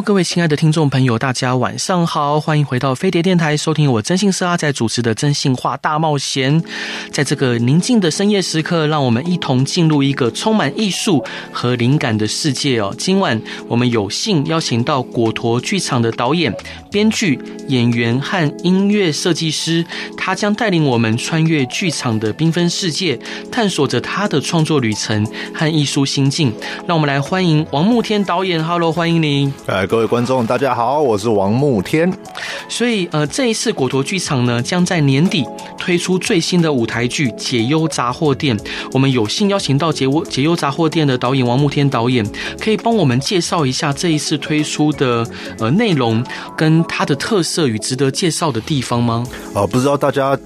各位亲爱的听众朋友，大家晚上好，欢迎回到飞碟电台，收听我真心社阿仔主持的《征信话大冒险》。在这个宁静的深夜时刻，让我们一同进入一个充满艺术和灵感的世界哦。今晚我们有幸邀请到果陀剧场的导演、编剧、演员和音乐设计师，他将带领我们穿越剧场的缤纷世界，探索着他的创作旅程和艺术心境。让我们来欢迎王慕天导演，Hello，欢迎您。哎，各位观众，大家好，我是王慕天。所以，呃，这一次果陀剧场呢，将在年底推出最新的舞台剧《解忧杂货店》。我们有幸邀请到解《解忧杂货店》的导演王慕天导演，可以帮我们介绍一下这一次推出的呃内容跟它的特色与值得介绍的地方吗？啊、呃，不知道大家。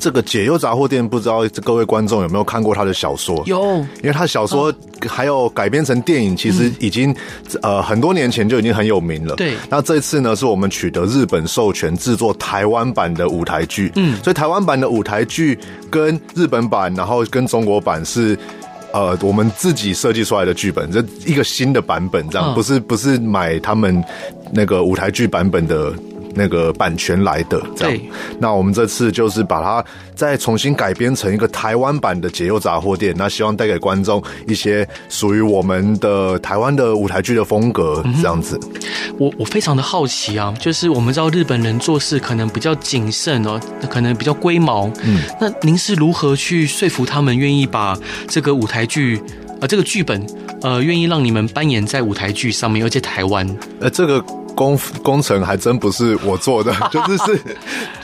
这个解忧杂货店，不知道各位观众有没有看过他的小说？有，因为他小说还有改编成电影，其实已经、嗯、呃很多年前就已经很有名了。对，那这次呢，是我们取得日本授权制作台湾版的舞台剧。嗯，所以台湾版的舞台剧跟日本版，然后跟中国版是呃我们自己设计出来的剧本，这一个新的版本，这样、嗯、不是不是买他们那个舞台剧版本的。那个版权来的，这样。那我们这次就是把它再重新改编成一个台湾版的解忧杂货店，那希望带给观众一些属于我们的台湾的舞台剧的风格，这样子。嗯、我我非常的好奇啊，就是我们知道日本人做事可能比较谨慎哦，可能比较龟毛。嗯。那您是如何去说服他们愿意把这个舞台剧，呃，这个剧本，呃，愿意让你们扮演在舞台剧上面，而且台湾？呃，这个。工工程还真不是我做的，就是是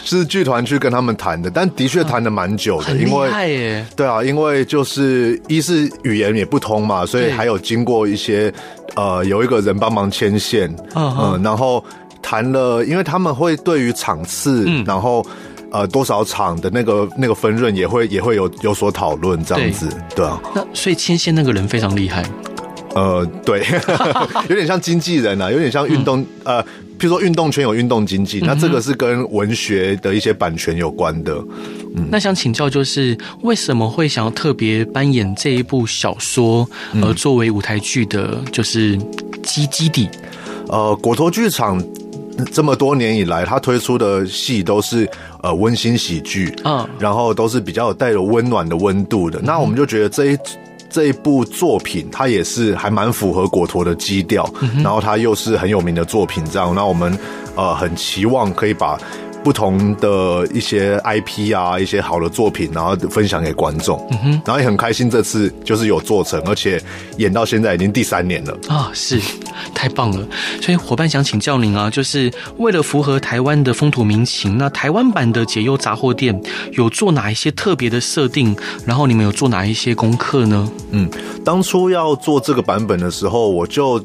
是剧团去跟他们谈的，但的确谈的蛮久的，因为对啊，因为就是一是语言也不通嘛，所以还有经过一些呃有一个人帮忙牵线，嗯，然后谈了，因为他们会对于场次，然后呃多少场的那个那个分润也会也会有有所讨论这样子，对啊，那所以牵线那个人非常厉害。呃，对，有点像经纪人啊，有点像运动，嗯、呃，譬如说运动圈有运动经济，嗯，那这个是跟文学的一些版权有关的。嗯，那想请教，就是为什么会想要特别扮演这一部小说，而作为舞台剧的，就是基基底？呃，果陀剧场这么多年以来，他推出的戏都是呃温馨喜剧，嗯，然后都是比较有带有温暖的温度的，嗯。那我们就觉得这一。这一部作品，它也是还蛮符合果陀的基调，嗯，然后它又是很有名的作品，这样，那我们呃很期望可以把。不同的一些 IP 啊，一些好的作品，然后分享给观众。嗯哼，然后也很开心，这次就是有做成，而且演到现在已经第三年了啊，是太棒了。所以伙伴想请教您啊，就是为了符合台湾的风土民情，那台湾版的解忧杂货店有做哪一些特别的设定？然后你们有做哪一些功课呢？嗯，当初要做这个版本的时候，我就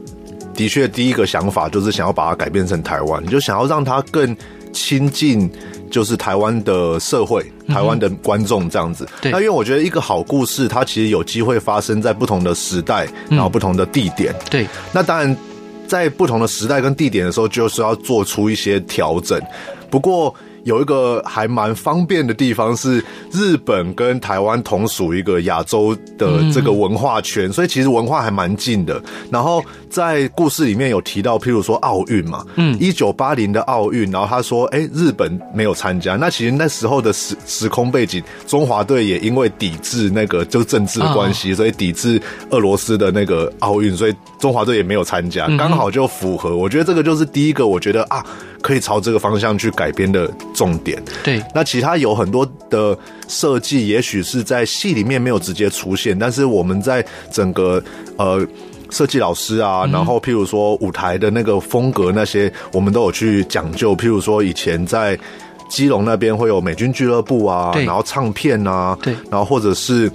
的确第一个想法就是想要把它改变成台湾，就想要让它更。亲近就是台湾的社会，台湾的观众这样子。对，那因为我觉得一个好故事，它其实有机会发生在不同的时代，然后不同的地点。对，那当然在不同的时代跟地点的时候，就是要做出一些调整。不过。有一个还蛮方便的地方是，日本跟台湾同属一个亚洲的这个文化圈，所以其实文化还蛮近的。然后在故事里面有提到，譬如说奥运嘛，嗯，一九八零的奥运，然后他说，哎，日本没有参加。那其实那时候的时时空背景，中华队也因为抵制那个就政治的关系，所以抵制俄罗斯的那个奥运，所以中华队也没有参加，刚好就符合。我觉得这个就是第一个，我觉得啊。可以朝这个方向去改编的重点。对，那其他有很多的设计，也许是在戏里面没有直接出现，但是我们在整个呃设计老师啊，然后譬如说舞台的那个风格那些，我们都有去讲究。譬如说以前在基隆那边会有美军俱乐部啊，然后唱片啊，对，然后或者是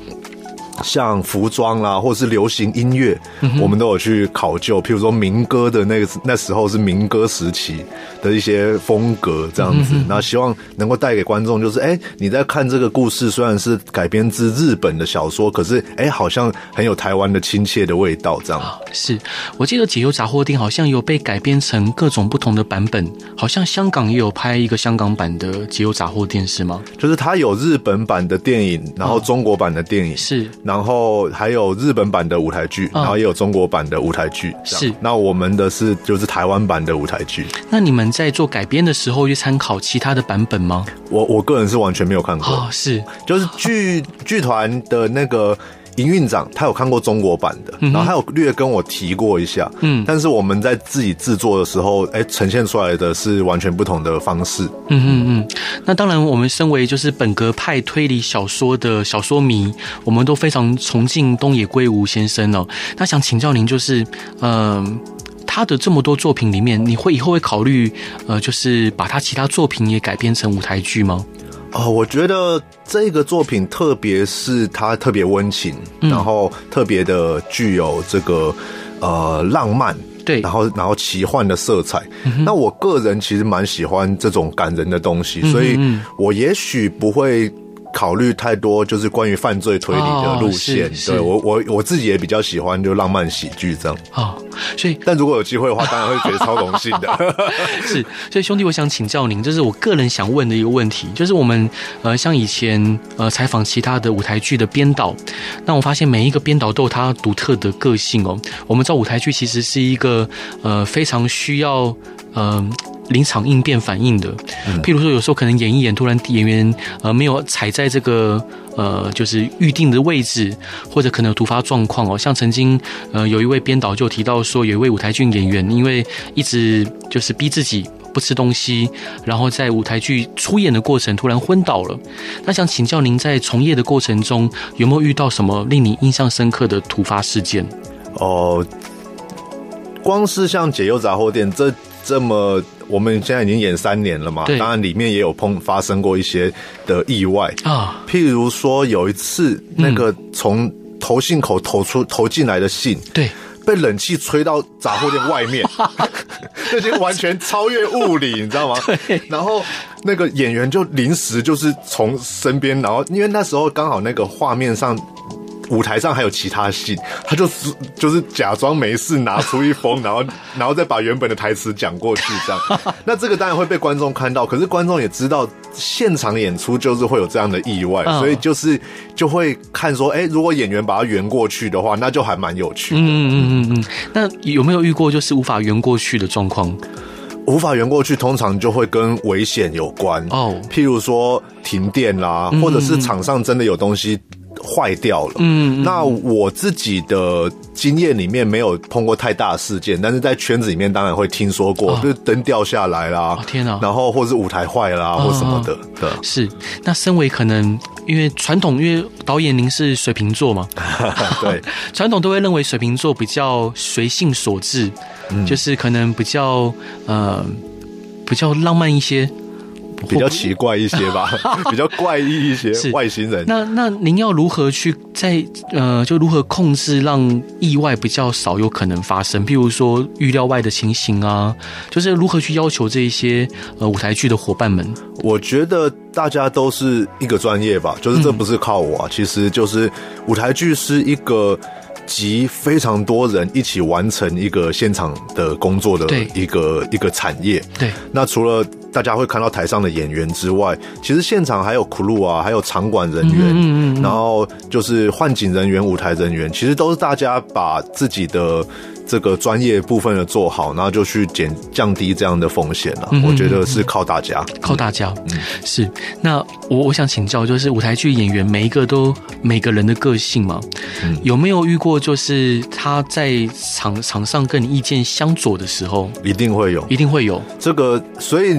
像服装啦，或者是流行音乐，嗯、我们都有去考究。譬如说民歌的那个那时候是民歌时期的一些风格这样子，那、嗯、希望能够带给观众就是，哎、欸，你在看这个故事，虽然是改编自日本的小说，可是哎、欸，好像很有台湾的亲切的味道这样。是我记得解忧杂货店好像有被改编成各种不同的版本，好像香港也有拍一个香港版的解忧杂货店是吗？就是它有日本版的电影，然后中国版的电影、哦、是。然后还有日本版的舞台剧，然后也有中国版的舞台剧。是，那我们的是就是台湾版的舞台剧。那你们在做改编的时候，去参考其他的版本吗？我我个人是完全没有看过。哦，是，就是剧剧团的那个。营运长他有看过中国版的，然后他有略跟我提过一下，嗯，但是我们在自己制作的时候，哎，呈现出来的是完全不同的方式，嗯嗯嗯。那当然，我们身为就是本格派推理小说的小说迷，我们都非常崇敬东野圭吾先生哦。那想请教您，就是嗯、呃，他的这么多作品里面，你会以后会考虑呃，就是把他其他作品也改编成舞台剧吗？哦，我觉得这个作品，特别是它特别温情，嗯、然后特别的具有这个呃浪漫，对，然后然后奇幻的色彩。嗯、那我个人其实蛮喜欢这种感人的东西，嗯、所以我也许不会。考虑太多就是关于犯罪推理的路线，哦、对我我我自己也比较喜欢就浪漫喜剧这样。哦，所以但如果有机会的话，当然会觉得超荣幸的。是，所以兄弟，我想请教您，这是我个人想问的一个问题，就是我们呃像以前呃采访其他的舞台剧的编导，那我发现每一个编导都有他独特的个性哦。我们知道舞台剧其实是一个呃非常需要嗯。呃临场应变反应的，譬如说，有时候可能演一演，突然演员呃没有踩在这个呃就是预定的位置，或者可能有突发状况哦。像曾经呃有一位编导就提到说，有一位舞台剧演员因为一直就是逼自己不吃东西，然后在舞台剧出演的过程突然昏倒了。那想请教您，在从业的过程中有没有遇到什么令你印象深刻的突发事件？哦，光是像解忧杂货店这这么。我们现在已经演三年了嘛，当然里面也有碰发生过一些的意外啊，譬如说有一次那个从投信口投出投进来的信，对，被冷气吹到杂货店外面，这些完全超越物理，你知道吗？对。然后那个演员就临时就是从身边，然后因为那时候刚好那个画面上。舞台上还有其他戏，他就是就是假装没事，拿出一封，然后 然后再把原本的台词讲过去，这样。那这个当然会被观众看到，可是观众也知道现场演出就是会有这样的意外，所以就是就会看说，哎，如果演员把它圆过去的话，那就还蛮有趣的。嗯嗯嗯嗯。那有没有遇过就是无法圆过去的状况？无法圆过去，通常就会跟危险有关哦，譬如说停电啦，或者是场上真的有东西。坏掉了。嗯，那我自己的经验里面没有碰过太大的事件，但是在圈子里面当然会听说过，就是灯掉下来啦，天哪，然后或是舞台坏啦，或什么的。对，是。那身为可能因为传统，因为导演您是水瓶座嘛，对，传统都会认为水瓶座比较随性所致，就是可能比较呃比较浪漫一些。比较奇怪一些吧，比较怪异一些，外星人。那那您要如何去在呃，就如何控制让意外比较少有可能发生？譬如说预料外的情形啊，就是如何去要求这一些呃舞台剧的伙伴们？我觉得大家都是一个专业吧，就是这不是靠我啊，嗯、其实就是舞台剧是一个集非常多人一起完成一个现场的工作的一个一个产业。对，那除了。大家会看到台上的演员之外，其实现场还有 crew 啊，还有场馆人员，嗯嗯嗯，然后就是换景人员、舞台人员，其实都是大家把自己的这个专业部分的做好，然后就去减降低这样的风险了。我觉得是靠大家，靠大家。嗯，是。那我我想请教，就是舞台剧演员每一个都每个人的个性嘛，嗯，有没有遇过就是他在场场上跟你意见相左的时候？一定会有，一定会有。这个，所以。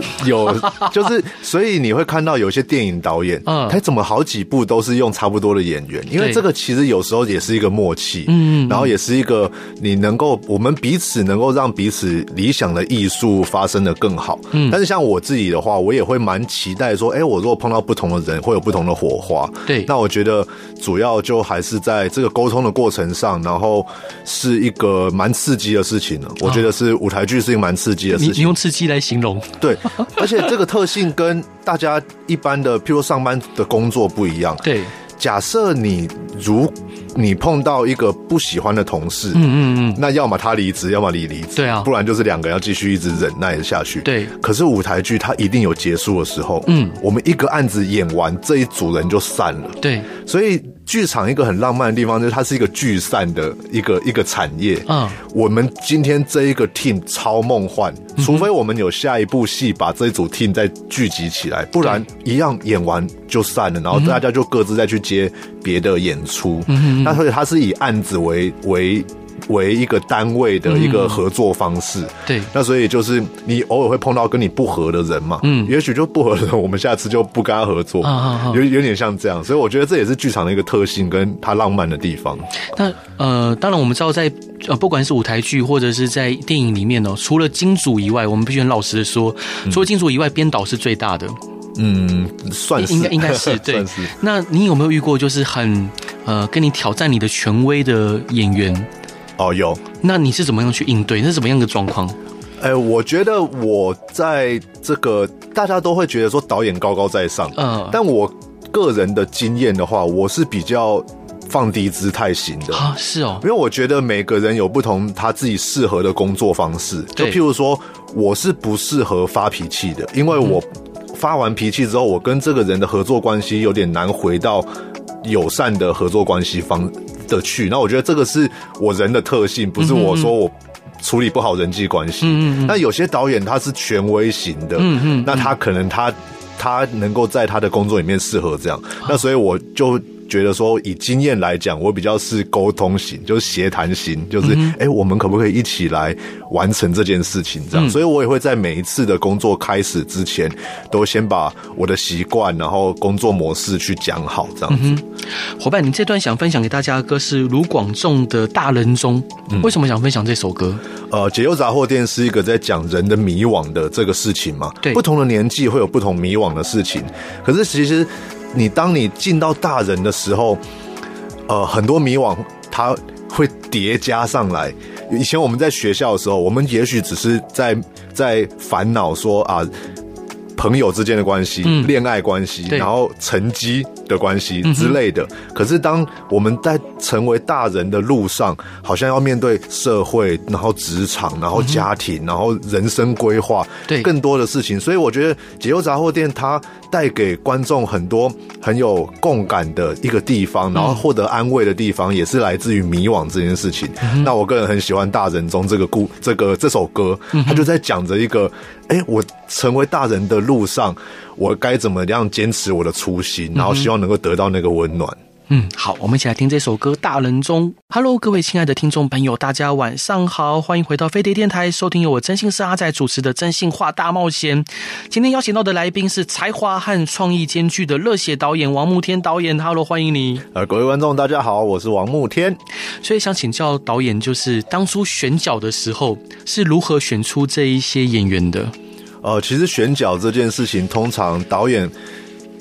有，就是所以你会看到有些电影导演，嗯，他怎么好几部都是用差不多的演员，因为这个其实有时候也是一个默契，嗯，然后也是一个你能够我们彼此能够让彼此理想的艺术发生的更好，嗯，但是像我自己的话，我也会蛮期待说，哎，我如果碰到不同的人，会有不同的火花，对，那我觉得主要就还是在这个沟通的过程上，然后是一个蛮刺激的事情呢，我觉得是舞台剧是一个蛮刺激的事情，你用刺激来形容，对。而且这个特性跟大家一般的，譬如上班的工作不一样。对，假设你如你碰到一个不喜欢的同事，嗯嗯嗯，那要么他离职，要么你离职，对啊，不然就是两个人要继续一直忍耐下去。对，可是舞台剧它一定有结束的时候，嗯，我们一个案子演完，这一组人就散了。对，所以。剧场一个很浪漫的地方，就是它是一个聚散的一个一个产业。嗯，我们今天这一个 team 超梦幻，除非我们有下一部戏把这一组 team 再聚集起来，不然一样演完就散了，然后大家就各自再去接别的演出。嗯，那所以它是以案子为为。为一个单位的一个合作方式，嗯、对，那所以就是你偶尔会碰到跟你不合的人嘛，嗯，也许就不合的人，我们下次就不跟他合作，啊、有有点像这样，所以我觉得这也是剧场的一个特性，跟它浪漫的地方。那呃，当然我们知道在呃，不管是舞台剧或者是在电影里面哦，除了金主以外，我们必须很老实的说，除了金主以外，编导是最大的，嗯，算是应该应该是 对。是。那你有没有遇过就是很呃跟你挑战你的权威的演员？哦，有。那你是怎么样去应对？那是怎么样的状况？哎、欸，我觉得我在这个大家都会觉得说导演高高在上，嗯，但我个人的经验的话，我是比较放低姿态型的啊，是哦，因为我觉得每个人有不同他自己适合的工作方式。就譬如说，我是不适合发脾气的，因为我发完脾气之后，我跟这个人的合作关系有点难回到友善的合作关系方。的去，那我觉得这个是我人的特性，不是我说我处理不好人际关系。嗯嗯。那有些导演他是权威型的，嗯嗯，那他可能他他能够在他的工作里面适合这样，那所以我就。觉得说以经验来讲，我比较是沟通型，就是协谈型，就是哎、欸，我们可不可以一起来完成这件事情？这样，所以我也会在每一次的工作开始之前，都先把我的习惯，然后工作模式去讲好，这样子。伙伴，你这段想分享给大家的歌是卢广仲的《大人中》，为什么想分享这首歌？呃，解忧杂货店是一个在讲人的迷惘的这个事情嘛？对，不同的年纪会有不同迷惘的事情，可是其实。你当你进到大人的时候，呃，很多迷惘，它会叠加上来。以前我们在学校的时候，我们也许只是在在烦恼说啊，朋友之间的关系、恋、嗯、爱关系，然后成绩的关系之类的。嗯、可是当我们在成为大人的路上，好像要面对社会，然后职场，然后家庭，嗯、然后人生规划，对更多的事情。所以我觉得解忧杂货店它。带给观众很多很有共感的一个地方，然后获得安慰的地方，也是来自于迷惘这件事情。嗯、那我个人很喜欢《大人中》这个故这个这首歌，他就在讲着一个，哎、欸，我成为大人的路上，我该怎么样坚持我的初心，然后希望能够得到那个温暖。嗯，好，我们一起来听这首歌《大人中》。Hello，各位亲爱的听众朋友，大家晚上好，欢迎回到飞碟电台，收听由我真心是阿仔主持的《真心话大冒险》。今天邀请到的来宾是才华和创意兼具的热血导演王慕天导演。Hello，欢迎你。呃，各位观众，大家好，我是王慕天。所以想请教导演，就是当初选角的时候是如何选出这一些演员的？呃，其实选角这件事情，通常导演。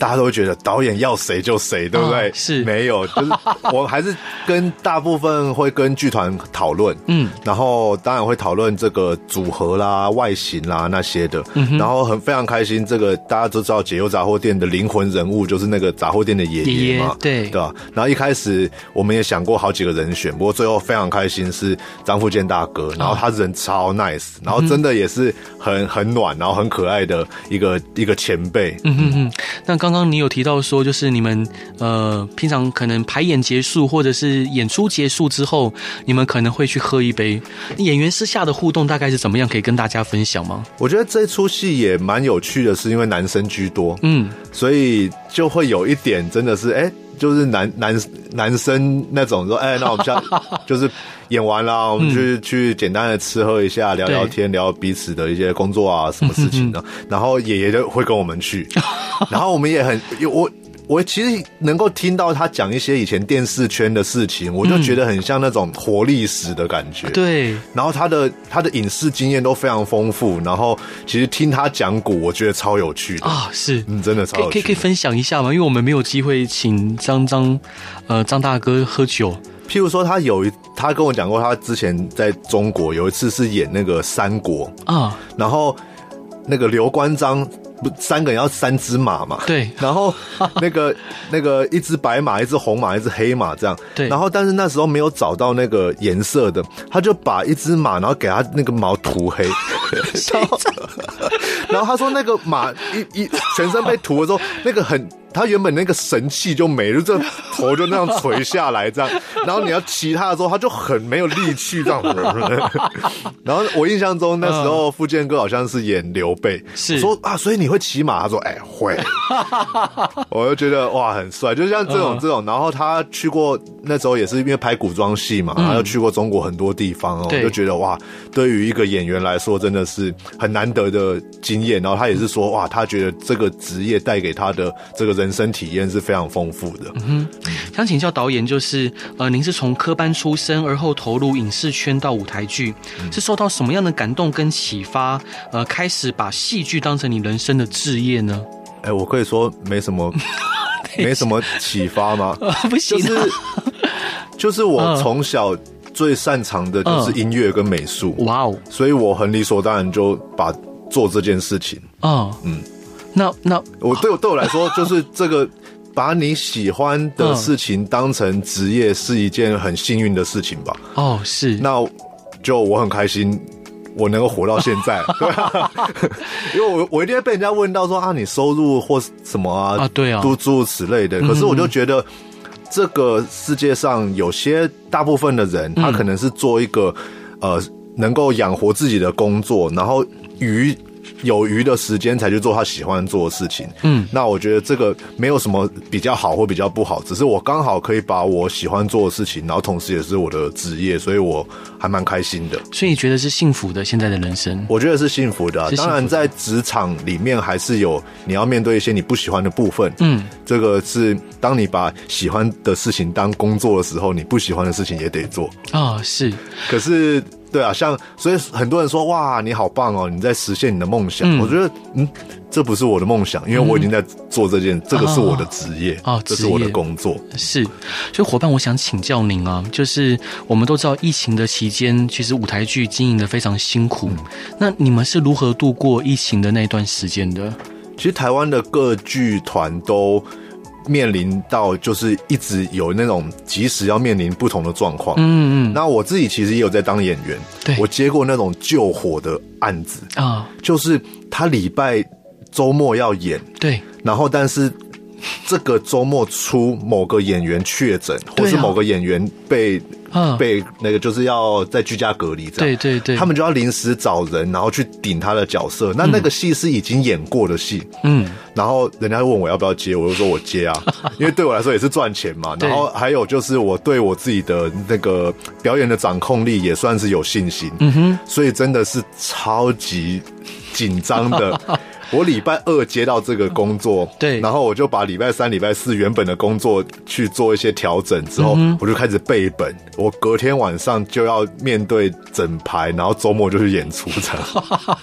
大家都会觉得导演要谁就谁，对不对？啊、是没有，就是我还是跟大部分会跟剧团讨论，嗯，然后当然会讨论这个组合啦、外形啦那些的，然后很非常开心。这个大家都知道，解忧杂货店的灵魂人物就是那个杂货店的爷爷嘛，对对吧？然后一开始我们也想过好几个人选，不过最后非常开心是张富健大哥，然后他人超 nice，然后真的也是很很暖，然后很可爱的一个一个前辈，嗯嗯嗯，那刚。刚刚你有提到说，就是你们呃，平常可能排演结束或者是演出结束之后，你们可能会去喝一杯。演员私下的互动大概是怎么样？可以跟大家分享吗？我觉得这出戏也蛮有趣的，是因为男生居多，嗯，所以就会有一点真的是，哎、欸，就是男男男生那种说，哎，那我们现在就是演完了，我们去、嗯、去简单的吃喝一下，聊聊天，聊彼此的一些工作啊，什么事情的。然后爷爷就会跟我们去，然后我们也很有我。我其实能够听到他讲一些以前电视圈的事情，我就觉得很像那种活历史的感觉。对，然后他的他的影视经验都非常丰富，然后其实听他讲古，我觉得超有趣的啊！是，嗯，真的超有趣的。可以可以分享一下吗？因为我们没有机会请张张呃张大哥喝酒。譬如说，他有一他跟我讲过，他之前在中国有一次是演那个三国啊，然后那个刘关张。不，三个人要三只马嘛？对。然后那个那个一只白马，一只红马，一只黑马这样。对。然后但是那时候没有找到那个颜色的，他就把一只马，然后给他那个毛涂黑。然后，然后他说那个马一一全身被涂了之后，那个很。他原本那个神气就没了，这头就那样垂下来，这样，然后你要骑他的时候，他就很没有力气，这样。然后我印象中那时候富健哥好像是演刘备，是说啊，所以你会骑马？他说哎、欸、会，我就觉得哇很帅，就像这种这种。然后他去过那时候也是因为拍古装戏嘛，他又去过中国很多地方哦，就觉得哇，对于一个演员来说真的是很难得的经验。然后他也是说哇，他觉得这个职业带给他的这个。人生体验是非常丰富的。嗯哼，想请教导演，就是呃，您是从科班出身，而后投入影视圈到舞台剧，嗯、是受到什么样的感动跟启发，呃，开始把戏剧当成你人生的志业呢？哎、欸，我可以说没什么，没什么启发吗？呃、不行、啊，就是就是我从小最擅长的就是音乐跟美术。哇哦、呃，所以我很理所当然就把做这件事情。嗯嗯。那那我对我对我来说，就是这个把你喜欢的事情当成职业是一件很幸运的事情吧？哦，是。那就我很开心，我能够活到现在，对啊，因为我我一定会被人家问到说啊，你收入或什么啊？啊，对啊，都诸如此类的。可是我就觉得，这个世界上有些大部分的人，他可能是做一个呃能够养活自己的工作，然后于。有余的时间才去做他喜欢做的事情。嗯，那我觉得这个没有什么比较好或比较不好，只是我刚好可以把我喜欢做的事情，然后同时也是我的职业，所以我还蛮开心的。所以你觉得是幸福的现在的人生？我觉得是幸福的啊。当然，在职场里面还是有你要面对一些你不喜欢的部分。嗯，这个是当你把喜欢的事情当工作的时候，你不喜欢的事情也得做啊。是，可是。对啊，像所以很多人说哇，你好棒哦，你在实现你的梦想。嗯、我觉得嗯，这不是我的梦想，因为我已经在做这件，嗯、这个是我的职业啊，哦、这是我的工作。是，所以伙伴，我想请教您啊，就是我们都知道疫情的期间，其实舞台剧经营的非常辛苦。嗯、那你们是如何度过疫情的那段时间的？其实台湾的各剧团都。面临到就是一直有那种即时要面临不同的状况，嗯嗯，那我自己其实也有在当演员，对，我接过那种救火的案子。啊，就是他礼拜周末要演，对，然后但是这个周末出某个演员确诊，或是某个演员被。嗯，被那个就是要在居家隔离这样，对对对，他们就要临时找人，然后去顶他的角色。那那个戏是已经演过的戏，嗯，然后人家问我要不要接，我就说我接啊，因为对我来说也是赚钱嘛。然后还有就是我对我自己的那个表演的掌控力也算是有信心，嗯哼，所以真的是超级紧张的。我礼拜二接到这个工作，对，然后我就把礼拜三、礼拜四原本的工作去做一些调整之后，我就开始背本。我隔天晚上就要面对整排，然后周末就去演出场，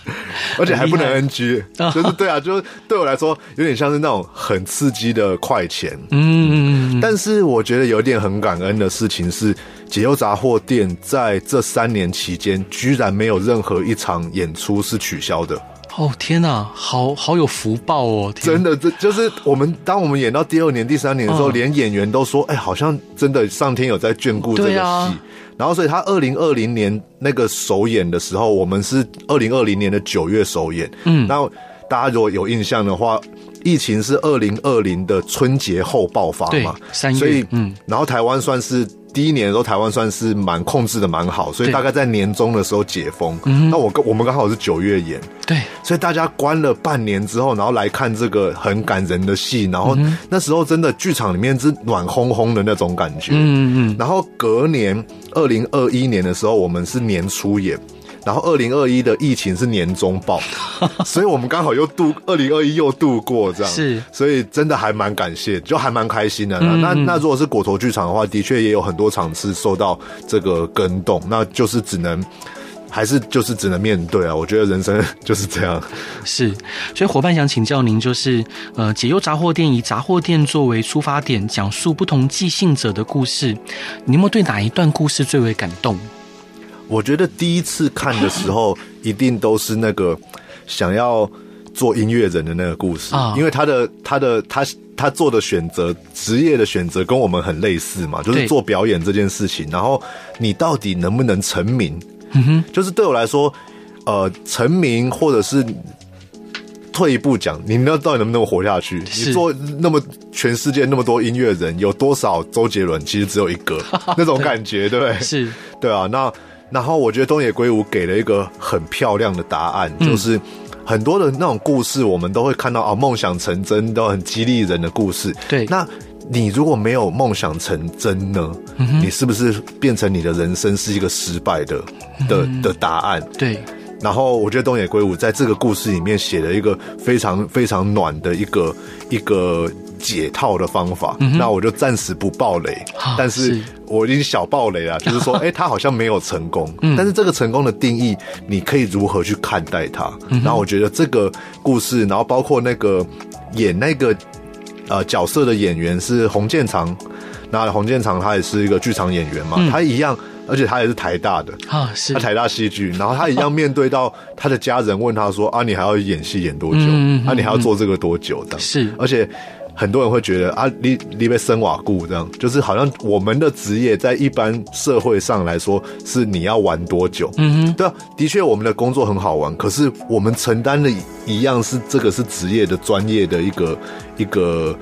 而且还不能 NG，就是对啊，就是对我来说有点像是那种很刺激的快钱。嗯，但是我觉得有一点很感恩的事情是，解忧杂货店在这三年期间，居然没有任何一场演出是取消的。哦天呐，好好有福报哦！真的，这就是我们当我们演到第二年、第三年的时候，嗯、连演员都说：“哎、欸，好像真的上天有在眷顾这个戏。啊”然后，所以他二零二零年那个首演的时候，我们是二零二零年的九月首演。嗯，然后大家如果有印象的话，疫情是二零二零的春节后爆发嘛，三月。所以，嗯，然后台湾算是。第一年的时候，台湾算是蛮控制的蛮好，所以大概在年中的时候解封。那我跟我们刚好是九月演，对，所以大家关了半年之后，然后来看这个很感人的戏，然后那时候真的剧场里面是暖烘烘的那种感觉。嗯嗯，然后隔年二零二一年的时候，我们是年初演。然后二零二一的疫情是年终爆，所以我们刚好又度二零二一又度过这样，是，所以真的还蛮感谢，就还蛮开心的。嗯、那那如果是果陀剧场的话，的确也有很多场次受到这个跟动，那就是只能还是就是只能面对啊。我觉得人生就是这样。是，所以伙伴想请教您，就是呃，解忧杂货店以杂货店作为出发点，讲述不同寄信者的故事，你有没有对哪一段故事最为感动？我觉得第一次看的时候，一定都是那个想要做音乐人的那个故事，因为他的他的他他做的选择，职业的选择跟我们很类似嘛，就是做表演这件事情。然后你到底能不能成名？嗯哼，就是对我来说，呃，成名或者是退一步讲，你那到底能不能活下去？你做那么全世界那么多音乐人，有多少周杰伦？其实只有一个 那种感觉，对不对？是，对啊，那。然后我觉得东野圭吾给了一个很漂亮的答案，嗯、就是很多的那种故事，我们都会看到啊，梦想成真都很激励人的故事。对，那你如果没有梦想成真呢？嗯、你是不是变成你的人生是一个失败的的的答案？对。然后我觉得东野圭吾在这个故事里面写了一个非常非常暖的一个一个。解套的方法，嗯、那我就暂时不爆雷，哦、但是我已经小爆雷了，就是说，哎、欸，他好像没有成功，嗯、但是这个成功的定义，你可以如何去看待它？嗯、然后我觉得这个故事，然后包括那个演那个呃角色的演员是洪建长，那洪建长他也是一个剧场演员嘛，嗯、他一样，而且他也是台大的。啊、哦，是。他台大戏剧，然后他一样面对到他的家人问他说啊，你还要演戏演多久？嗯、啊，你还要做这个多久？的？是，而且。很多人会觉得啊，你你被生瓦固这样，就是好像我们的职业在一般社会上来说是你要玩多久？嗯哼，对啊，的确我们的工作很好玩，可是我们承担的一样是这个是职业的专业的一个一个。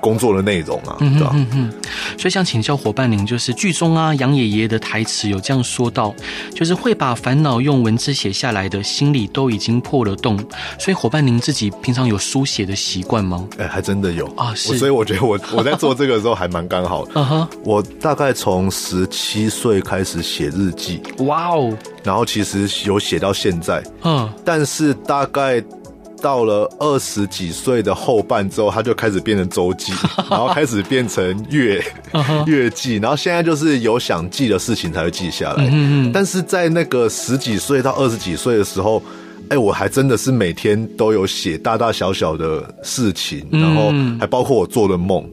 工作的内容啊，对吧？嗯嗯，所以想请教伙伴您，就是剧中啊，杨爷爷的台词有这样说到，就是会把烦恼用文字写下来的，心里都已经破了洞。所以伙伴您自己平常有书写的习惯吗？哎、欸，还真的有啊，是。所以我觉得我我在做这个的时候还蛮刚好的。嗯哼，我大概从十七岁开始写日记，哇哦，然后其实有写到现在，嗯，但是大概。到了二十几岁的后半之后，他就开始变成周记，然后开始变成月月记，然后现在就是有想记的事情才会记下来。但是在那个十几岁到二十几岁的时候，哎，我还真的是每天都有写大大小小的事情，然后还包括我做的梦。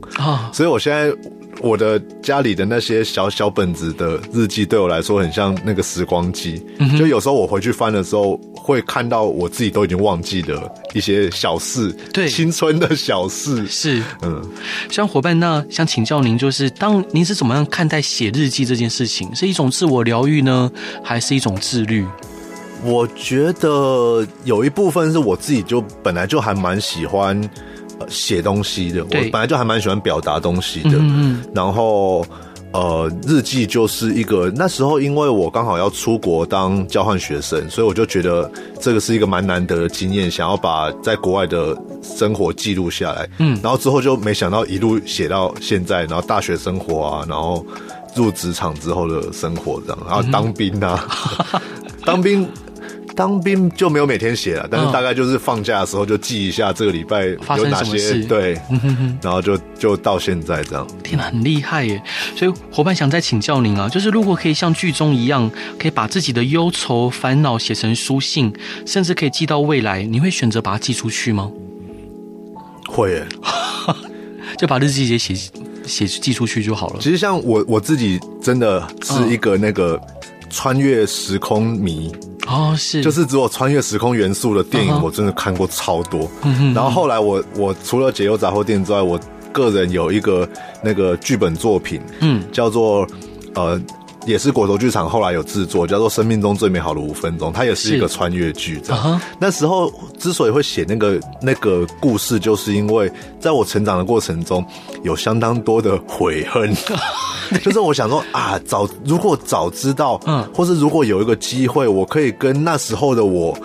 所以我现在。我的家里的那些小小本子的日记，对我来说很像那个时光机。嗯、就有时候我回去翻的时候，会看到我自己都已经忘记的一些小事，对，青春的小事。是，嗯，像伙伴，那想请教您，就是当您是怎么样看待写日记这件事情？是一种自我疗愈呢，还是一种自律？我觉得有一部分是我自己就本来就还蛮喜欢。写东西的，我本来就还蛮喜欢表达东西的。嗯，然后，呃，日记就是一个那时候，因为我刚好要出国当交换学生，所以我就觉得这个是一个蛮难得的经验，想要把在国外的生活记录下来。嗯，然后之后就没想到一路写到现在，然后大学生活啊，然后入职场之后的生活这样，然后当兵啊，当兵。当兵就没有每天写了，但是大概就是放假的时候就记一下这个礼拜有哪些对，然后就就到现在这样。天哪，很厉害耶！所以伙伴想再请教您啊，就是如果可以像剧中一样，可以把自己的忧愁烦恼写成书信，甚至可以寄到未来，你会选择把它寄出去吗？会耶，就把日记写写写寄出去就好了。其实像我我自己真的是一个那个穿越时空迷。哦，是，就是只有穿越时空元素的电影，我真的看过超多。然后后来我我除了解忧杂货店之外，我个人有一个那个剧本作品，嗯，叫做呃。也是果陀剧场后来有制作，叫做《生命中最美好的五分钟》，它也是一个穿越剧。这样，uh huh. 那时候之所以会写那个那个故事，就是因为在我成长的过程中，有相当多的悔恨。就是我想说啊，早如果早知道，嗯，或是如果有一个机会，我可以跟那时候的我。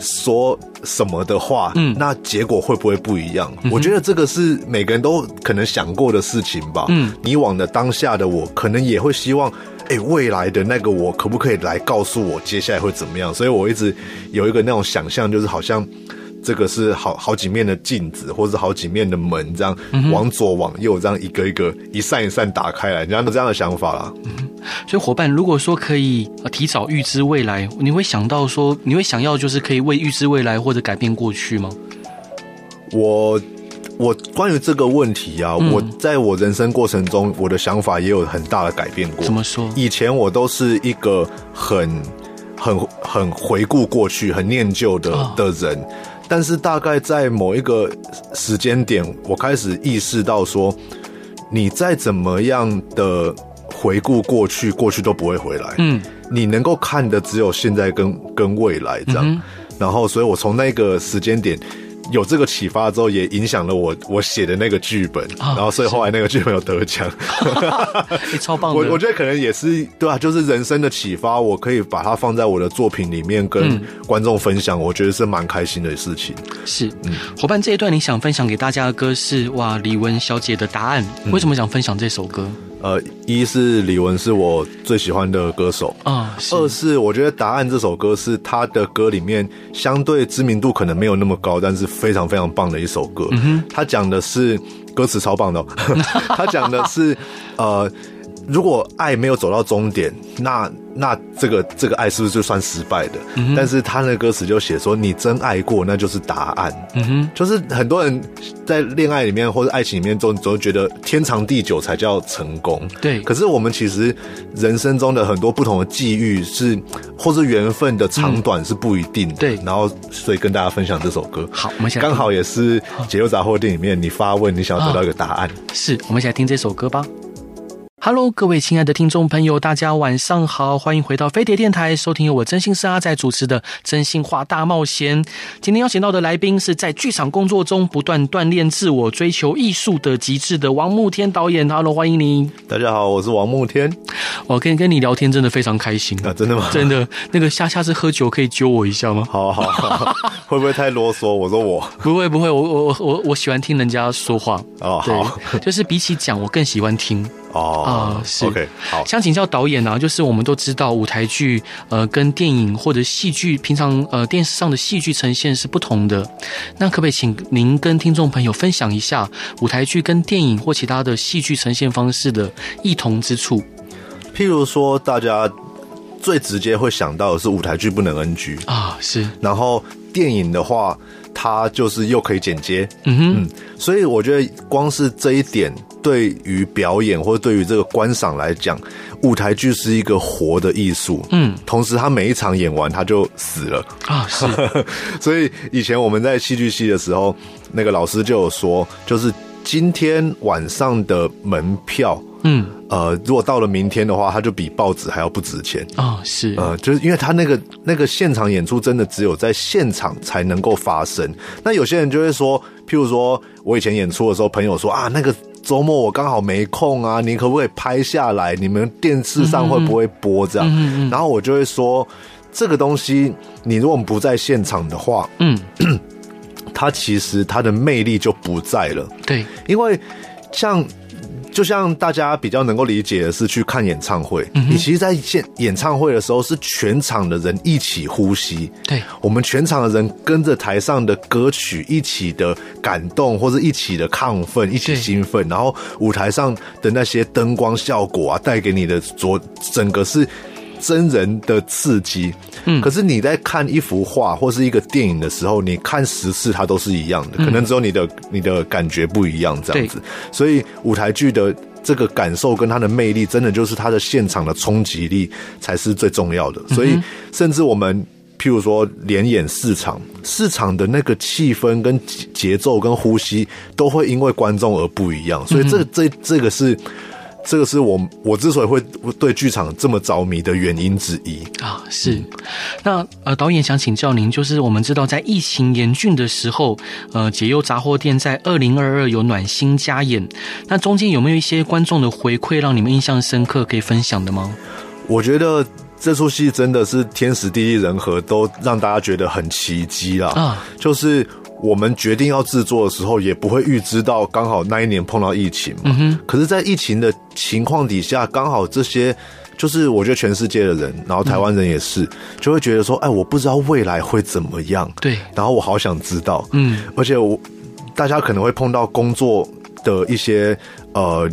说什么的话，嗯，那结果会不会不一样？嗯，我觉得这个是每个人都可能想过的事情吧。嗯，以往的当下的我，可能也会希望，哎，未来的那个我，可不可以来告诉我接下来会怎么样？所以我一直有一个那种想象，就是好像。这个是好好几面的镜子，或者好几面的门，这样往左往右，这样一个一个一扇一扇打开来，人家都这样的想法啦。嗯，所以伙伴，如果说可以提早预知未来，你会想到说，你会想要就是可以为预知未来或者改变过去吗？我我关于这个问题啊，嗯，我在我人生过程中，我的想法也有很大的改变过。怎么说？以前我都是一个很很很回顾过去、很念旧的的人。哦但是大概在某一个时间点，我开始意识到说，你再怎么样的回顾过去，过去都不会回来。嗯，你能够看的只有现在跟跟未来这样。嗯、然后，所以我从那个时间点。有这个启发之后，也影响了我我写的那个剧本，哦，然后所以后来那个剧本有得奖，超棒的。我我觉得可能也是对啊，就是人生的启发，我可以把它放在我的作品里面跟观众分享，嗯，我觉得是蛮开心的事情。是，嗯，伙伴这一段你想分享给大家的歌是哇，李玟小姐的答案，嗯，为什么想分享这首歌？呃，一是李玟是我最喜欢的歌手啊，是，二是我觉得《答案》这首歌是他的歌里面相对知名度可能没有那么高，但是非常非常棒的一首歌。嗯，他讲的是歌词超棒的，他讲的是呃。如果爱没有走到终点，那那这个这个爱是不是就算失败的？嗯、但是他那歌词就写说，你真爱过，那就是答案。嗯哼，就是很多人在恋爱里面或者爱情里面总总觉得天长地久才叫成功。对，可是我们其实人生中的很多不同的际遇是，或是缘分的长短是不一定的。对、嗯，然后所以跟大家分享这首歌。好，我们想刚好也是解忧杂货店里面你发问，你想要得到一个答案。是，我们一起来听这首歌吧。Hello，各位亲爱的听众朋友，大家晚上好，欢迎回到飞碟电台，收听由我真心是阿仔主持的《真心话大冒险》。今天邀请到的来宾是在剧场工作中不断锻炼自我、追求艺术的极致的王慕天导演。Hello，欢迎你。大家好，我是王慕天。我跟跟你聊天真的非常开心啊！真的吗？真的。那个下下次喝酒可以揪我一下吗？好好好，会不会太啰嗦？我说我不会不会，我我我我我喜欢听人家说话哦。好，就是比起讲，我更喜欢听。哦，啊，是。OK，好，想请教导演啊，就是我们都知道舞台剧呃跟电影或者戏剧平常呃电视上的戏剧呈现是不同的，那可不可以请您跟听众朋友分享一下舞台剧跟电影或其他的戏剧呈现方式的异同之处？譬如说，大家最直接会想到的是舞台剧不能 NG 啊，是，然后电影的话，它就是又可以剪接，嗯哼，嗯，所以我觉得光是这一点。对于表演或者对于这个观赏来讲，舞台剧是一个活的艺术。嗯，同时他每一场演完他就死了啊，是。所以以前我们在戏剧系的时候，那个老师就有说，就是今天晚上的门票，嗯，呃，如果到了明天的话，它就比报纸还要不值钱啊。是，呃，就是因为它那个那个现场演出真的只有在现场才能够发生。那有些人就会说，譬如说我以前演出的时候，朋友说啊，那个。周末我刚好没空啊，你可不可以拍下来？你们电视上会不会播这样？嗯嗯、然后我就会说，这个东西你如果不在现场的话，嗯，它其实它的魅力就不在了。对，因为像。就像大家比较能够理解的是去看演唱会，嗯、你其实，在现演唱会的时候，是全场的人一起呼吸，对，我们全场的人跟着台上的歌曲一起的感动，或者一起的亢奋，一起兴奋，然后舞台上的那些灯光效果啊，带给你的左整个是。真人的刺激，嗯，可是你在看一幅画或是一个电影的时候，你看十次它都是一样的，可能只有你的你的感觉不一样这样子。所以舞台剧的这个感受跟它的魅力，真的就是它的现场的冲击力才是最重要的。所以，甚至我们譬如说连演四场，市场的那个气氛跟节奏跟呼吸，都会因为观众而不一样。所以，这个这这个是。这个是我我之所以会对剧场这么着迷的原因之一啊。是，那呃，导演想请教您，就是我们知道在疫情严峻的时候，呃，解忧杂货店在二零二二有暖心加演，那中间有没有一些观众的回馈让你们印象深刻，可以分享的吗？我觉得这出戏真的是天时地利人和，都让大家觉得很奇迹啦。啊，就是我们决定要制作的时候，也不会预知到刚好那一年碰到疫情嘛。可是，在疫情的情况底下，刚好这些就是我觉得全世界的人，然后台湾人也是，就会觉得说，哎，我不知道未来会怎么样。对。然后我好想知道。嗯。而且我大家可能会碰到工作的一些呃。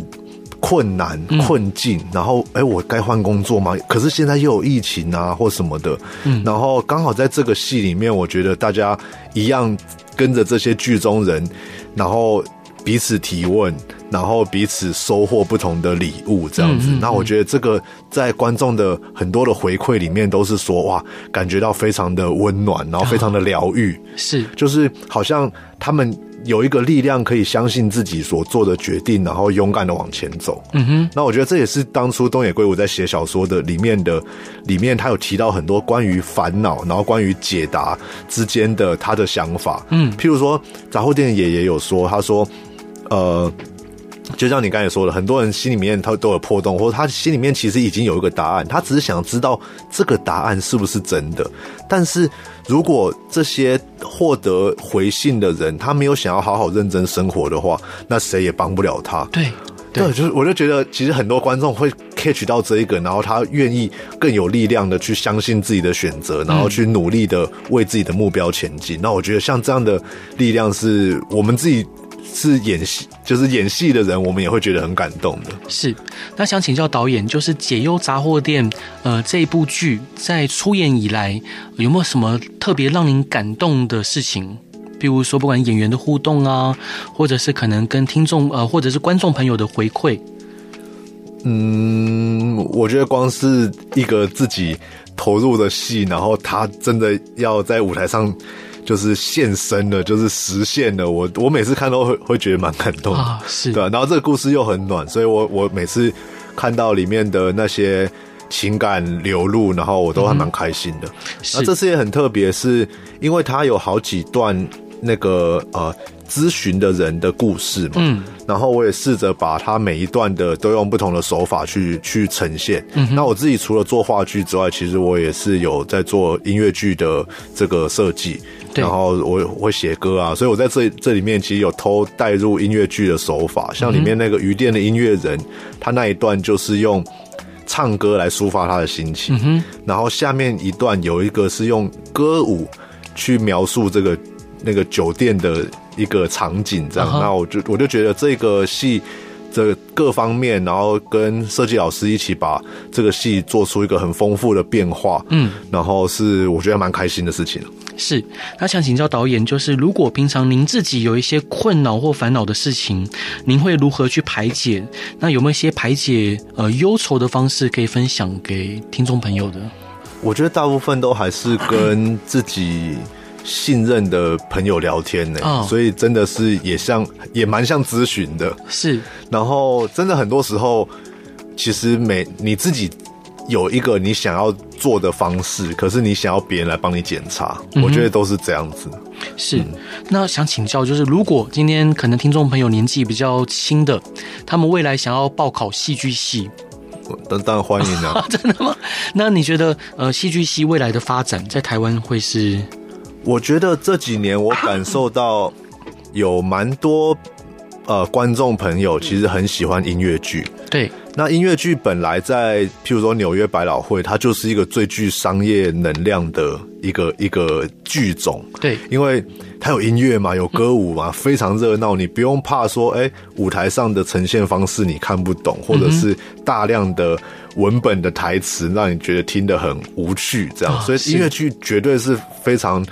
困难困境，嗯、然后哎、欸，我该换工作吗？可是现在又有疫情啊，或什么的。嗯，然后刚好在这个戏里面，我觉得大家一样跟着这些剧中人，然后彼此提问，然后彼此收获不同的礼物，这样子。那、嗯嗯嗯、我觉得这个在观众的很多的回馈里面，都是说哇，感觉到非常的温暖，然后非常的疗愈、哦。是，就是好像他们。有一个力量可以相信自己所做的决定，然后勇敢的往前走。嗯哼，那我觉得这也是当初东野圭吾在写小说的里面的里面，他有提到很多关于烦恼，然后关于解答之间的他的想法。嗯，譬如说杂货店也也有说，他说，呃。就像你刚才说的，很多人心里面他都有破洞，或者他心里面其实已经有一个答案，他只是想知道这个答案是不是真的。但是如果这些获得回信的人，他没有想要好好认真生活的话，那谁也帮不了他。对对，就是我就觉得，其实很多观众会 catch 到这一个，然后他愿意更有力量的去相信自己的选择，然后去努力的为自己的目标前进。嗯。那我觉得像这样的力量，是我们自己。是演戏，就是演戏的人，我们也会觉得很感动的。是，那想请教导演，就是《解忧杂货店》呃这一部剧在出演以来，有没有什么特别让您感动的事情？比如说，不管演员的互动啊，或者是可能跟听众呃，或者是观众朋友的回馈。嗯，我觉得光是一个自己投入的戏，然后他真的要在舞台上。就是现身了，就是实现了。我我每次看都会会觉得蛮感动的，啊、是对、啊。然后这个故事又很暖，所以我我每次看到里面的那些情感流露，然后我都还蛮开心的。那、嗯、这次也很特别，是因为它有好几段那个呃咨询的人的故事嘛。嗯。然后我也试着把他每一段的都用不同的手法去去呈现。嗯。那我自己除了做话剧之外，其实我也是有在做音乐剧的这个设计。然后我我会写歌啊，所以我在这这里面其实有偷带入音乐剧的手法，像里面那个鱼店的音乐人，他那一段就是用唱歌来抒发他的心情，嗯、然后下面一段有一个是用歌舞去描述这个那个酒店的一个场景，这样，嗯、那我就我就觉得这个戏这各方面，然后跟设计老师一起把这个戏做出一个很丰富的变化，嗯，然后是我觉得蛮开心的事情。是，那想请教导演，就是如果平常您自己有一些困扰或烦恼的事情，您会如何去排解？那有没有一些排解呃忧愁的方式可以分享给听众朋友的？我觉得大部分都还是跟自己信任的朋友聊天呢、欸，哦、所以真的是也像也蛮像咨询的。是，然后真的很多时候，其实每你自己。有一个你想要做的方式，可是你想要别人来帮你检查，嗯、我觉得都是这样子。是，嗯、那想请教，就是如果今天可能听众朋友年纪比较轻的，他们未来想要报考戏剧系，当当然欢迎啊，啊！真的吗？那你觉得呃，戏剧系未来的发展在台湾会是？我觉得这几年我感受到有蛮多呃观众朋友其实很喜欢音乐剧，对。那音乐剧本来在，譬如说纽约百老汇，它就是一个最具商业能量的一个一个剧种。对，因为它有音乐嘛，有歌舞嘛，非常热闹。你不用怕说，哎，舞台上的呈现方式你看不懂，或者是大量的文本的台词让你觉得听得很无趣，这样。所以音乐剧绝对是非常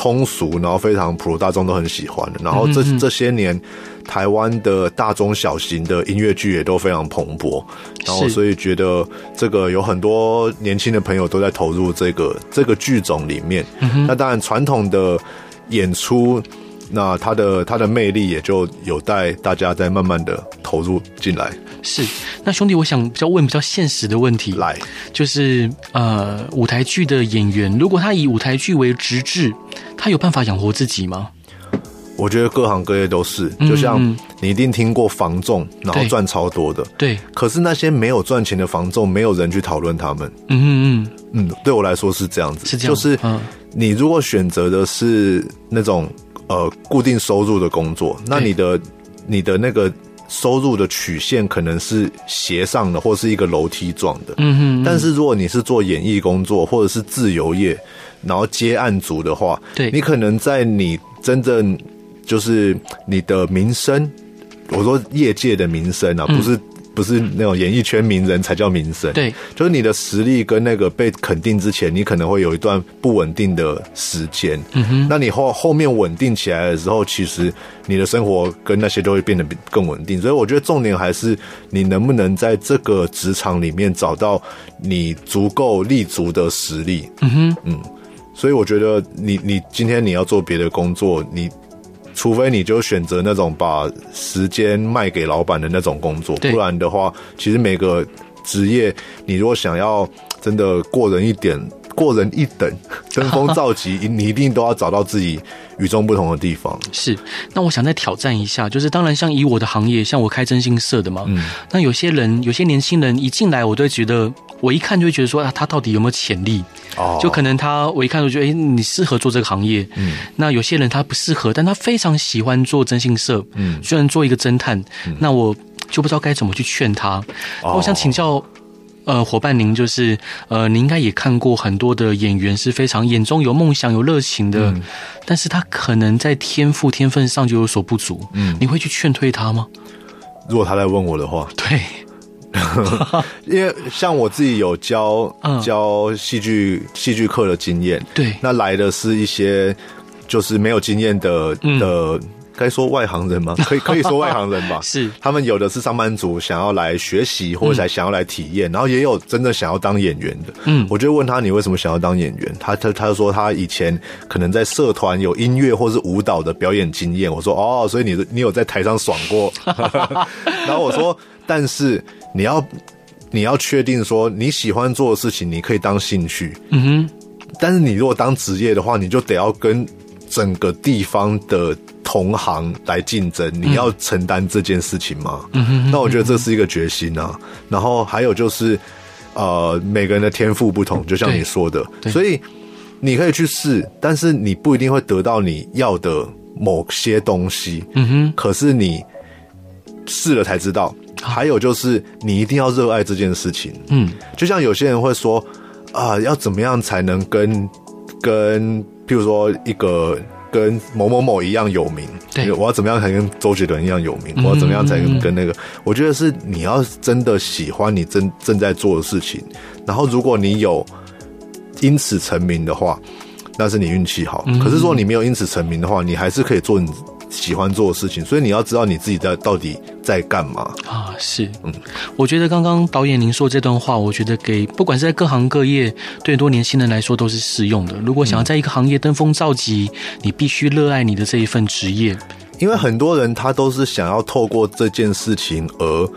通俗，然后非常普罗大众都很喜欢的。然后这这些年。台湾的大中小型的音乐剧也都非常蓬勃，然后所以觉得这个有很多年轻的朋友都在投入这个这个剧种里面。那当然，传统的演出，那它的它的魅力也就有待大家再慢慢的投入进来。是，那兄弟，我想比较问比较现实的问题，来，就是呃，舞台剧的演员，如果他以舞台剧为职志，他有办法养活自己吗？我觉得各行各业都是，就像你一定听过房仲，然后赚超多的，对。可是那些没有赚钱的房仲，没有人去讨论他们。嗯嗯嗯嗯，对我来说是这样子，是这样。就是你如果选择的是那种呃固定收入的工作，那你的你的那个收入的曲线可能是斜上的，或是一个楼梯状的。嗯嗯。但是如果你是做演艺工作，或者是自由业，然后接案组的话，对，你可能在你真正。就是你的名声，我说业界的名声啊，不是不是那种演艺圈名人才叫名声。对，就是你的实力跟那个被肯定之前，你可能会有一段不稳定的时间。嗯哼，那你后后面稳定起来的时候，其实你的生活跟那些都会变得更稳定。所以我觉得重点还是你能不能在这个职场里面找到你足够立足的实力。嗯哼，嗯，所以我觉得你你今天你要做别的工作，你。除非你就选择那种把时间卖给老板的那种工作，不然的话，其实每个职业，你如果想要真的过人一点、过人一等、登峰造极，你一定都要找到自己与众不同的地方。是，那我想再挑战一下，就是当然，像以我的行业，像我开征信社的嘛，嗯，那有些人，有些年轻人一进来，我都会觉得，我一看就会觉得说，啊，他到底有没有潜力？哦，就可能他我一看就觉得，哎，你适合做这个行业。嗯，那有些人他不适合，但他非常喜欢做征信社。嗯，虽然做一个侦探，嗯，那我就不知道该怎么去劝他。哦，我想请教，呃，伙伴您就是，呃，您应该也看过很多的演员是非常眼中有梦想、有热情的，嗯，但是他可能在天赋天分上就有所不足。嗯，你会去劝退他吗？如果他来问我的话，对。因为像我自己有教教戏剧戏剧课的经验，对，那来的是一些就是没有经验的的，该说外行人吗？可以可以说外行人吧。是，他们有的是上班族，想要来学习或者才想要来体验，然后也有真的想要当演员的。嗯，我就问他，你为什么想要当演员？他他他就说他以前可能在社团有音乐或是舞蹈的表演经验。我说哦，所以你你有在台上爽过？然后我说，但是。你要，你要确定说你喜欢做的事情，你可以当兴趣。嗯哼。但是你如果当职业的话，你就得要跟整个地方的同行来竞争，你要承担这件事情吗？嗯哼。那我觉得这是一个决心啊。然后还有就是，呃，每个人的天赋不同，就像你说的，所以你可以去试，但是你不一定会得到你要的某些东西。嗯哼。可是你试了才知道。还有就是，你一定要热爱这件事情。嗯，就像有些人会说，啊，要怎么样才能跟跟，譬如说一个跟某某某一样有名？对，我要怎么样才跟周杰伦一样有名？我要怎么样才跟跟那个？我觉得是你要真的喜欢你正正在做的事情，然后如果你有因此成名的话，那是你运气好。可是说你没有因此成名的话，你还是可以做你。喜欢做的事情，所以你要知道你自己在到底在干嘛啊？是，嗯，我觉得刚刚导演您说这段话，我觉得给不管是在各行各业，对很多年轻人来说都是适用的。如果想要在一个行业登峰造极，你必须热爱你的这一份职业，因为很多人他都是想要透过这件事情而。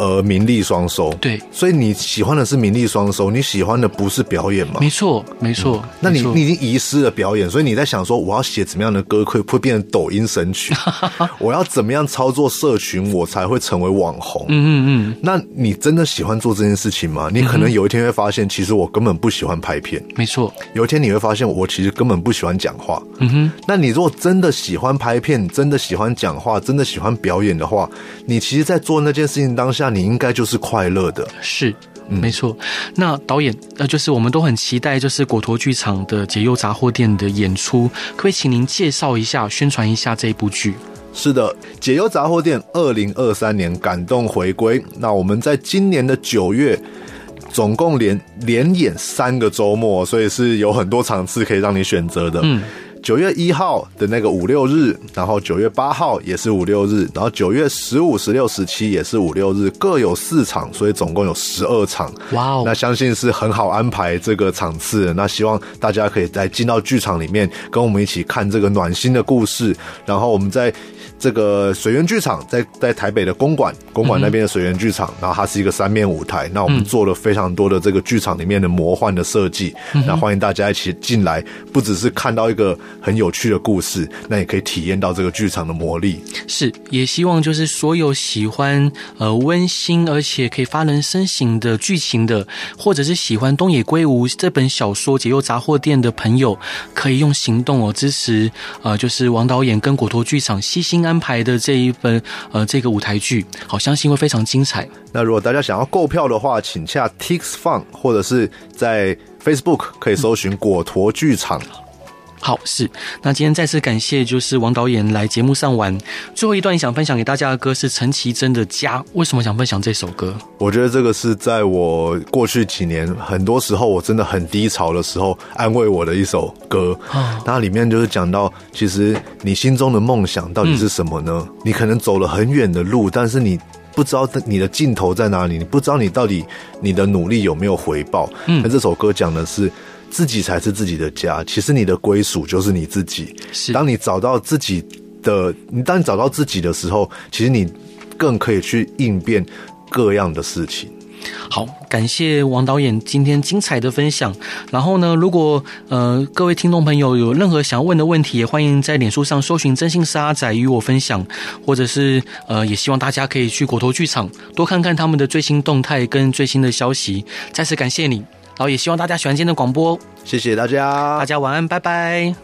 呃，名利双收，对，所以你喜欢的是名利双收，你喜欢的不是表演吗？没错，没错。嗯、那你你已经遗失了表演，所以你在想说，我要写怎么样的歌会会变成抖音神曲？我要怎么样操作社群，我才会成为网红？嗯嗯嗯。那你真的喜欢做这件事情吗？你可能有一天会发现，其实我根本不喜欢拍片。没错，有一天你会发现，我其实根本不喜欢讲话。嗯哼。那你如果真的喜欢拍片，真的喜欢讲话，真的喜欢表演的话，你其实，在做那件事情当下。你应该就是快乐的，是，没错。那导演，呃，就是我们都很期待，就是果陀剧场的《解忧杂货店》的演出，可不可以请您介绍一下、宣传一下这一部剧？是的，《解忧杂货店》二零二三年感动回归。那我们在今年的九月，总共连连演三个周末，所以是有很多场次可以让你选择的。嗯。九月一号的那个五六日，然后九月八号也是五六日，然后九月十五、十六、十七也是五六日，各有四场，所以总共有十二场。哇哦！那相信是很好安排这个场次。那希望大家可以再进到剧场里面，跟我们一起看这个暖心的故事。然后我们在这个水源剧场，在在台北的公馆，公馆那边的水源剧场，嗯、然后它是一个三面舞台。那我们做了非常多的这个剧场里面的魔幻的设计。那欢迎大家一起进来，不只是看到一个。很有趣的故事，那也可以体验到这个剧场的魔力。是，也希望就是所有喜欢呃温馨而且可以发人深省的剧情的，或者是喜欢东野圭吾这本小说《解忧杂货店》的朋友，可以用行动哦支持呃，就是王导演跟果陀剧场悉心安安排的这一份呃这个舞台剧，好，相信会非常精彩。那如果大家想要购票的话，请洽 Tix Fun，或者是在 Facebook 可以搜寻果陀剧场。好，是。那今天再次感谢，就是王导演来节目上玩。最后一段，想分享给大家的歌是陈绮贞的《家》，为什么想分享这首歌？我觉得这个是在我过去几年很多时候我真的很低潮的时候安慰我的一首歌。啊，它里面就是讲到，其实你心中的梦想到底是什么呢？嗯，你可能走了很远的路，但是你不知道你的尽头在哪里，你不知道你到底你的努力有没有回报。嗯，那这首歌讲的是。自己才是自己的家，其实你的归属就是你自己。是，当你找到自己的，你当你找到自己的时候，其实你更可以去应变各样的事情。好，感谢王导演今天精彩的分享。然后呢，如果呃各位听众朋友有任何想要问的问题，也欢迎在脸书上搜寻“真心是阿仔”与我分享，或者是呃也希望大家可以去果头剧场多看看他们的最新动态跟最新的消息。再次感谢你。好，也希望大家喜欢今天的广播。谢谢大家，大家晚安，拜拜。